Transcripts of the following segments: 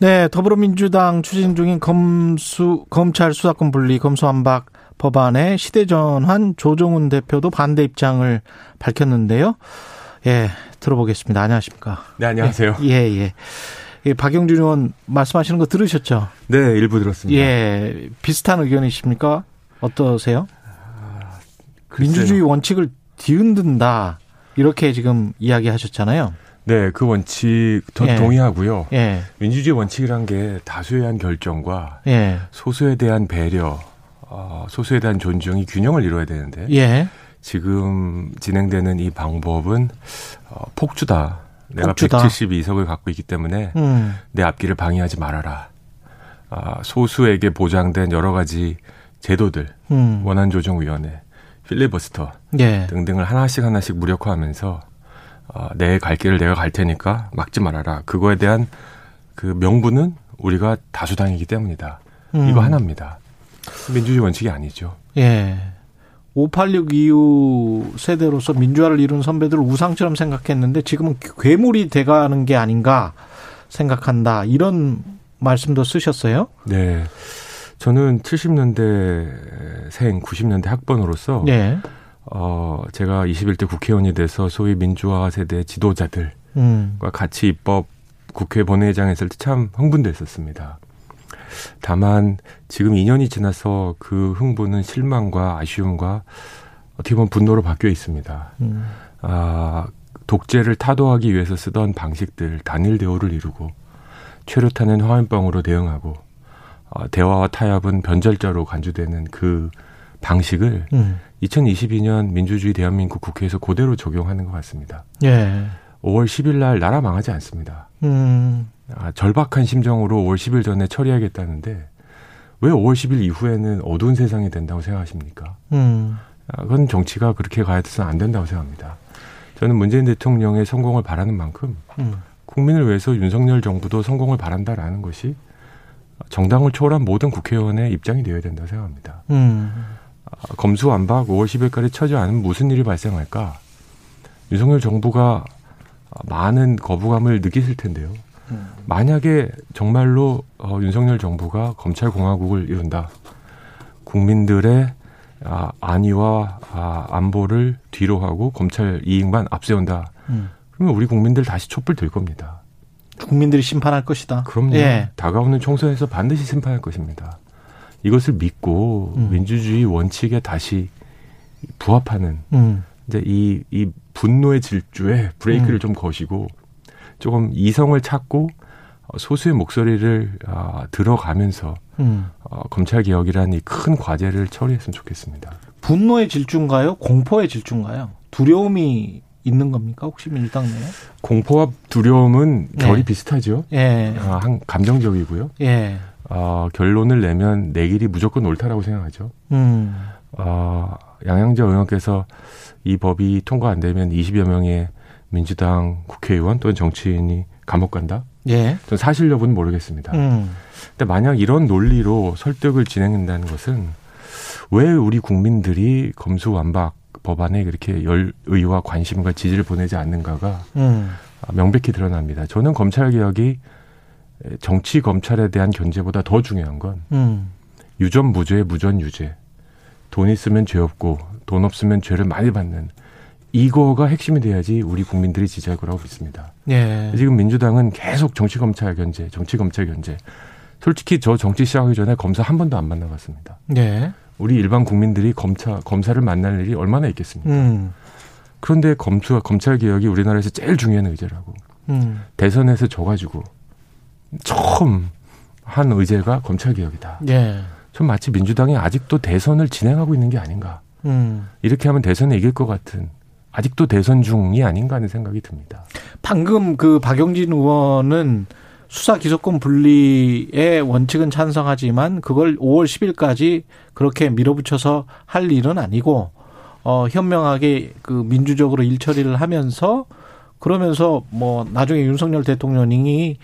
네, 더불어민주당 추진 중인 검수 검찰 수사권 분리 검수완박 법안에 시대전환 조정훈 대표도 반대 입장을 밝혔는데요. 예, 들어보겠습니다. 안녕하십니까? 네, 안녕하세요. 예, 예. 예. 박영준 의원 말씀하시는 거 들으셨죠? 네, 일부 들었습니다. 예, 비슷한 의견이십니까? 어떠세요? 아, 민주주의 원칙을 뒤흔든다 이렇게 지금 이야기하셨잖아요. 네, 그 원칙 전 예. 동의하고요. 예. 민주주의 원칙이란 게 다수에 대한 결정과 예. 소수에 대한 배려, 어, 소수에 대한 존중이 균형을 이루어야 되는데 예. 지금 진행되는 이 방법은 어, 폭주다. 내가 폭주다. 172석을 갖고 있기 때문에 음. 내 앞길을 방해하지 말아라. 아, 소수에게 보장된 여러 가지 제도들, 음. 원안조정위원회, 필리버스터 예. 등등을 하나씩 하나씩 무력화하면서 어, 내갈 길을 내가 갈 테니까 막지 말아라. 그거에 대한 그 명분은 우리가 다수당이기 때문이다. 음. 이거 하나입니다. 민주주의 원칙이 아니죠. 예. 586 이후 세대로서 민주화를 이룬 선배들을 우상처럼 생각했는데 지금은 괴물이 돼가는 게 아닌가 생각한다. 이런 말씀도 쓰셨어요? 네. 저는 70년대 생, 90년대 학번으로서 네. 어, 제가 21대 국회의원이 돼서 소위 민주화 세대 지도자들과 음. 같이 입법 국회 본회의장에 있을 때 참 흥분됐었습니다. 다만 지금 2년이 지나서 그 흥분은 실망과 아쉬움과 어떻게 보면 분노로 바뀌어 있습니다. 음. 아, 독재를 타도하기 위해서 쓰던 방식들, 단일 대우를 이루고 최루탄은 화염병으로 대응하고 어, 대화와 타협은 변절자로 간주되는 그 방식을 음. 2022년 민주주의 대한민국 국회에서 그대로 적용하는 것 같습니다. 예. 5월 10일 날 나라 망하지 않습니다. 음. 아, 절박한 심정으로 5월 10일 전에 처리하겠다는데 왜 5월 10일 이후에는 어두운 세상이 된다고 생각하십니까? 음. 아, 그건 정치가 그렇게 가야 돼서는 안 된다고 생각합니다. 저는 문재인 대통령의 성공을 바라는 만큼 음. 국민을 위해서 윤석열 정부도 성공을 바란다라는 것이 정당을 초월한 모든 국회의원의 입장이 되어야 된다고 생각합니다. 음. 검수완박 5월 10일까지 처지 않으면 무슨 일이 발생할까? 윤석열 정부가 많은 거부감을 느끼실 텐데요. 만약에 정말로 어, 윤석열 정부가 검찰 공화국을 이룬다. 국민들의 아, 안위와 아, 안보를 뒤로 하고 검찰 이익만 앞세운다. 음. 그러면 우리 국민들 다시 촛불 들 겁니다. 국민들이 심판할 것이다. 그럼요. 예. 다가오는 총선에서 반드시 심판할 것입니다. 이것을 믿고 음. 민주주의 원칙에 다시 부합하는 음. 이제 이, 이 분노의 질주에 브레이크를 음. 좀 거시고 조금 이성을 찾고 소수의 목소리를 어, 들어가면서 음. 어, 검찰 개혁이라는 이 큰 과제를 처리했으면 좋겠습니다. 분노의 질주인가요? 공포의 질주인가요? 두려움이 있는 겁니까? 혹시 민주당 내에? 공포와 두려움은 결이 네. 비슷하죠. 예. 아, 한 감정적이고요. 예. 어, 결론을 내면 내 길이 무조건 옳다라고 생각하죠. 음. 어, 양양재 의원께서 이 법이 통과 안 되면 20여 명의 민주당 국회의원 또는 정치인이 감옥 간다? 예. 전 사실 여부는 모르겠습니다. 음. 근데 만약 이런 논리로 설득을 진행한다는 것은 왜 우리 국민들이 검수완박 법안에 그렇게 열 의와 관심과 지지를 보내지 않는가가 음. 명백히 드러납니다. 저는 검찰 개혁이 정치 검찰에 대한 견제보다 더 중요한 건 음. 유전 무죄 무전 유죄 돈 있으면 죄 없고 돈 없으면 죄를 많이 받는 이거가 핵심이 돼야지 우리 국민들이 지지할 거라고 믿습니다. 예. 지금 민주당은 계속 정치 검찰 견제, 정치 검찰 견제. 솔직히 저 정치 시작하기 전에 검사 한 번도 안 만나봤습니다. 예. 우리 일반 국민들이 검사 검사를 만날 일이 얼마나 있겠습니까? 음. 그런데 검수 검찰 개혁이 우리나라에서 제일 중요한 의제라고. 음. 대선에서 져가지고 처음 한 의제가 검찰 개혁이다. 예. 전 마치 민주당이 아직도 대선을 진행하고 있는 게 아닌가. 음. 이렇게 하면 대선에 이길 것 같은 아직도 대선 중이 아닌가 하는 생각이 듭니다. 방금 그 박용진 의원은 수사 기소권 분리의 원칙은 찬성하지만 그걸 5월 10일까지 그렇게 밀어붙여서 할 일은 아니고 어 현명하게 그 민주적으로 일 처리를 하면서 그러면서 뭐 나중에 윤석열 대통령이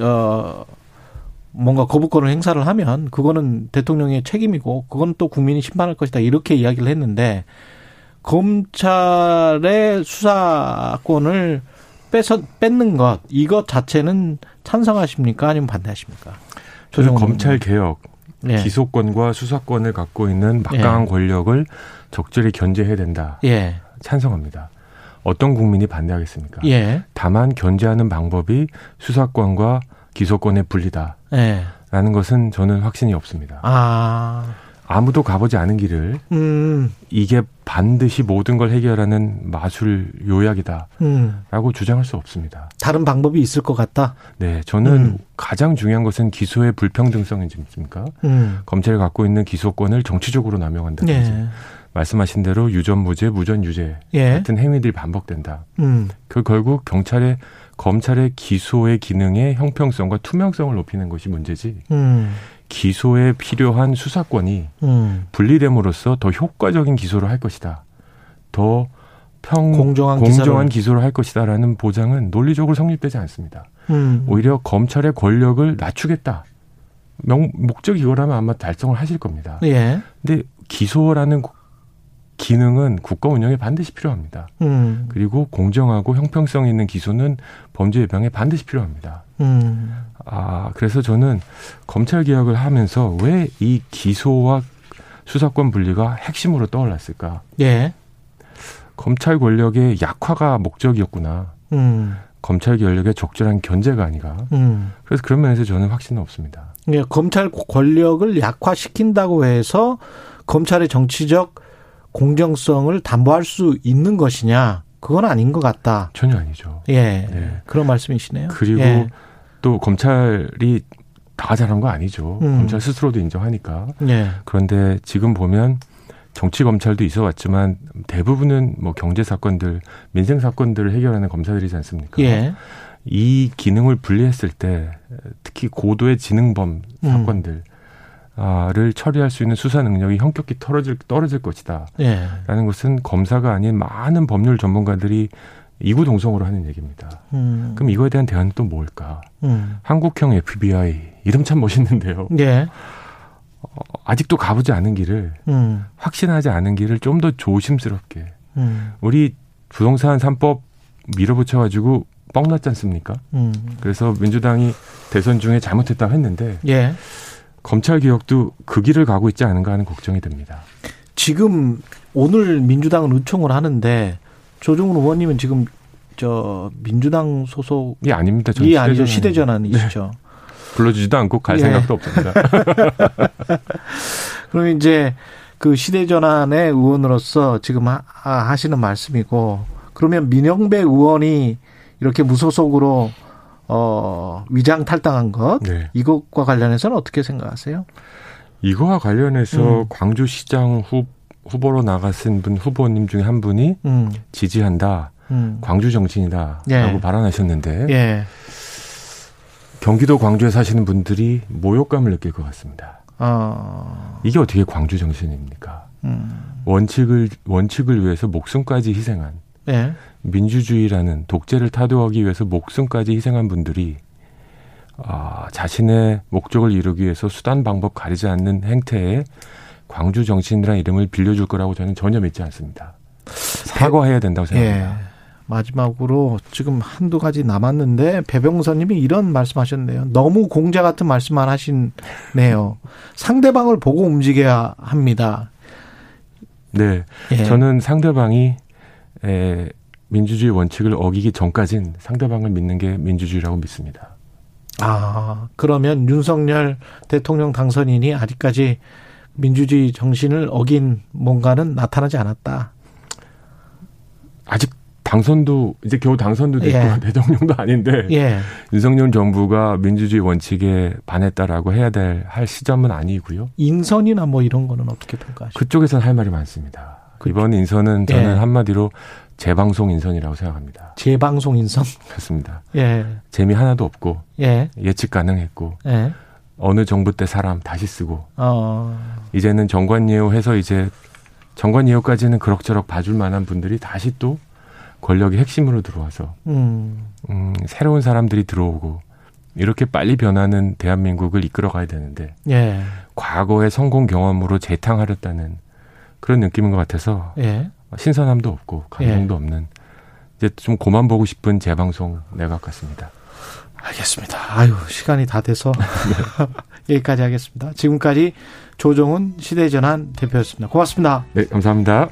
어 뭔가 거부권을 행사를 하면 그거는 대통령의 책임이고 그건 또 국민이 심판할 것이다 이렇게 이야기를 했는데 검찰의 수사권을 뺏어 뺏는 것 이것 자체는 찬성하십니까 아니면 반대하십니까? 저는 검찰 개혁, 예. 기소권과 수사권을 갖고 있는 막강한 예. 권력을 적절히 견제해야 된다. 예. 찬성합니다. 어떤 국민이 반대하겠습니까? 예. 다만 견제하는 방법이 수사권과 기소권의 분리다. 예. 라는 것은 저는 확신이 없습니다. 아. 아무도 가보지 않은 길을 음. 이게 반드시 모든 걸 해결하는 마술 요약이다라고 음. 주장할 수 없습니다. 다른 방법이 있을 것 같다. 네, 저는 음. 가장 중요한 것은 기소의 불평등성이집니까? 음. 검찰이 갖고 있는 기소권을 정치적으로 남용한다든지 네. 말씀하신 대로 유전 무죄, 무전 유죄 예. 같은 행위들이 반복된다. 음. 그 결국 경찰의 검찰의 기소의 기능의 형평성과 투명성을 높이는 것이 문제지. 음. 기소에 필요한 수사권이 음. 분리됨으로써 더 효과적인 기소를 할 것이다. 더 평, 공정한, 공정한 기소를 할 것이다라는 보장은 논리적으로 성립되지 않습니다. 음. 오히려 검찰의 권력을 낮추겠다. 명, 목적이 이거라면 아마 달성을 하실 겁니다. 예. 근데 기소라는 기능은 국가 운영에 반드시 필요합니다. 음. 그리고 공정하고 형평성 있는 기소는 범죄 예방에 반드시 필요합니다. 음. 아, 그래서 저는 검찰 개혁을 하면서 왜 이 기소와 수사권 분리가 핵심으로 떠올랐을까? 예. 검찰 권력의 약화가 목적이었구나. 음. 검찰 권력의 적절한 견제가 아니가. 음. 그래서 그런 면에서 저는 확신은 없습니다. 예, 검찰 권력을 약화시킨다고 해서 검찰의 정치적 공정성을 담보할 수 있는 것이냐? 그건 아닌 것 같다. 전혀 아니죠. 예. 네. 그런 말씀이시네요. 그리고 예. 또 검찰이 다 잘한 거 아니죠. 음. 검찰 스스로도 인정하니까. 예. 그런데 지금 보면 정치 검찰도 있어 왔지만 대부분은 뭐 경제 사건들, 민생 사건들을 해결하는 검사들이지 않습니까? 예. 이 기능을 분리했을 때 특히 고도의 지능범 음. 사건들 음. 를 처리할 수 있는 수사 능력이 현격히 떨어질, 떨어질 것이다. 예. 라는 것은 검사가 아닌 많은 법률 전문가들이 이구동성으로 하는 얘기입니다. 음. 그럼 이거에 대한 대안은 또 뭘까? 음. 한국형 FBI 이름 참 멋있는데요. 예. 어, 아직도 가보지 않은 길을 음. 확신하지 않은 길을 좀 더 조심스럽게 음. 우리 부동산 3법 밀어붙여 가지고 뻥났지 않습니까? 음. 그래서 민주당이 대선 중에 잘못했다고 했는데 예. 검찰 개혁도 그 길을 가고 있지 않은가 하는 걱정이 됩니다. 지금 오늘 민주당은 의총을 하는데 조정훈 의원님은 지금 저 민주당 소속이 아닙니다. 이 아니죠 시대 전환이시죠. 네. 불러주지도 않고 갈 예. 생각도 없습니다. 그럼 이제 그 시대 전환의 의원으로서 지금 하, 하시는 말씀이고 그러면 민영배 의원이 이렇게 무소속으로 어, 위장 탈당한 것 네. 이것과 관련해서는 어떻게 생각하세요? 이거와 관련해서 음. 광주시장 후, 후보로 나가신 분 후보님 중에 한 분이 음. 지지한다. 음. 광주 정치인이다라고 예. 발언하셨는데 예. 경기도 광주에 사시는 분들이 모욕감을 느낄 것 같습니다. 어. 이게 어떻게 광주 정신입니까? 음. 원칙을 원칙을 위해서 목숨까지 희생한 예. 민주주의라는 독재를 타도하기 위해서 목숨까지 희생한 분들이 아, 자신의 목적을 이루기 위해서 수단 방법 가리지 않는 행태에 광주 정신이라는 이름을 빌려줄 거라고 저는 전혀 믿지 않습니다. 사과해야 된다고 생각합니다. 예. 마지막으로 지금 한두 가지 남았는데 배병선님이 이런 말씀하셨네요. 너무 공자 같은 말씀만 하시네요. 상대방을 보고 움직여야 합니다. 네, 예. 저는 상대방이 에, 민주주의 원칙을 어기기 전까진 상대방을 믿는 게 민주주의라고 믿습니다. 아, 그러면 윤석열 대통령 당선인이 아직까지 민주주의 정신을 어긴 뭔가는 나타나지 않았다. 아직 당선도 이제 겨우 당선도 됐고 예. 대통령도 아닌데 예. 윤석열 정부가 민주주의 원칙에 반했다라고 해야 될 할 시점은 아니고요. 인선이나 뭐 이런 거는 어떻게 평가하시죠? 그쪽에서는 할 말이 많습니다. 그렇죠. 이번 인선은 저는 예. 한마디로 재방송 인선이라고 생각합니다. 재방송 인선? 그렇습니다. 예. 재미 하나도 없고 예. 예측 가능했고 예. 어느 정부 때 사람 다시 쓰고 어. 이제는 정관예우 해서 이제 정관예우까지는 그럭저럭 봐줄 만한 분들이 다시 또 권력의 핵심으로 들어와서 음. 음, 새로운 사람들이 들어오고 이렇게 빨리 변하는 대한민국을 이끌어가야 되는데 예. 과거의 성공 경험으로 재탕하렸다는 그런 느낌인 것 같아서 예. 신선함도 없고 감동도 예. 없는 이제 좀 고만 보고 싶은 재방송 내각 같습니다. 알겠습니다. 아유 시간이 다 돼서 여기까지 하겠습니다. 지금까지 조정훈 시대전환 대표였습니다. 고맙습니다. 네 감사합니다.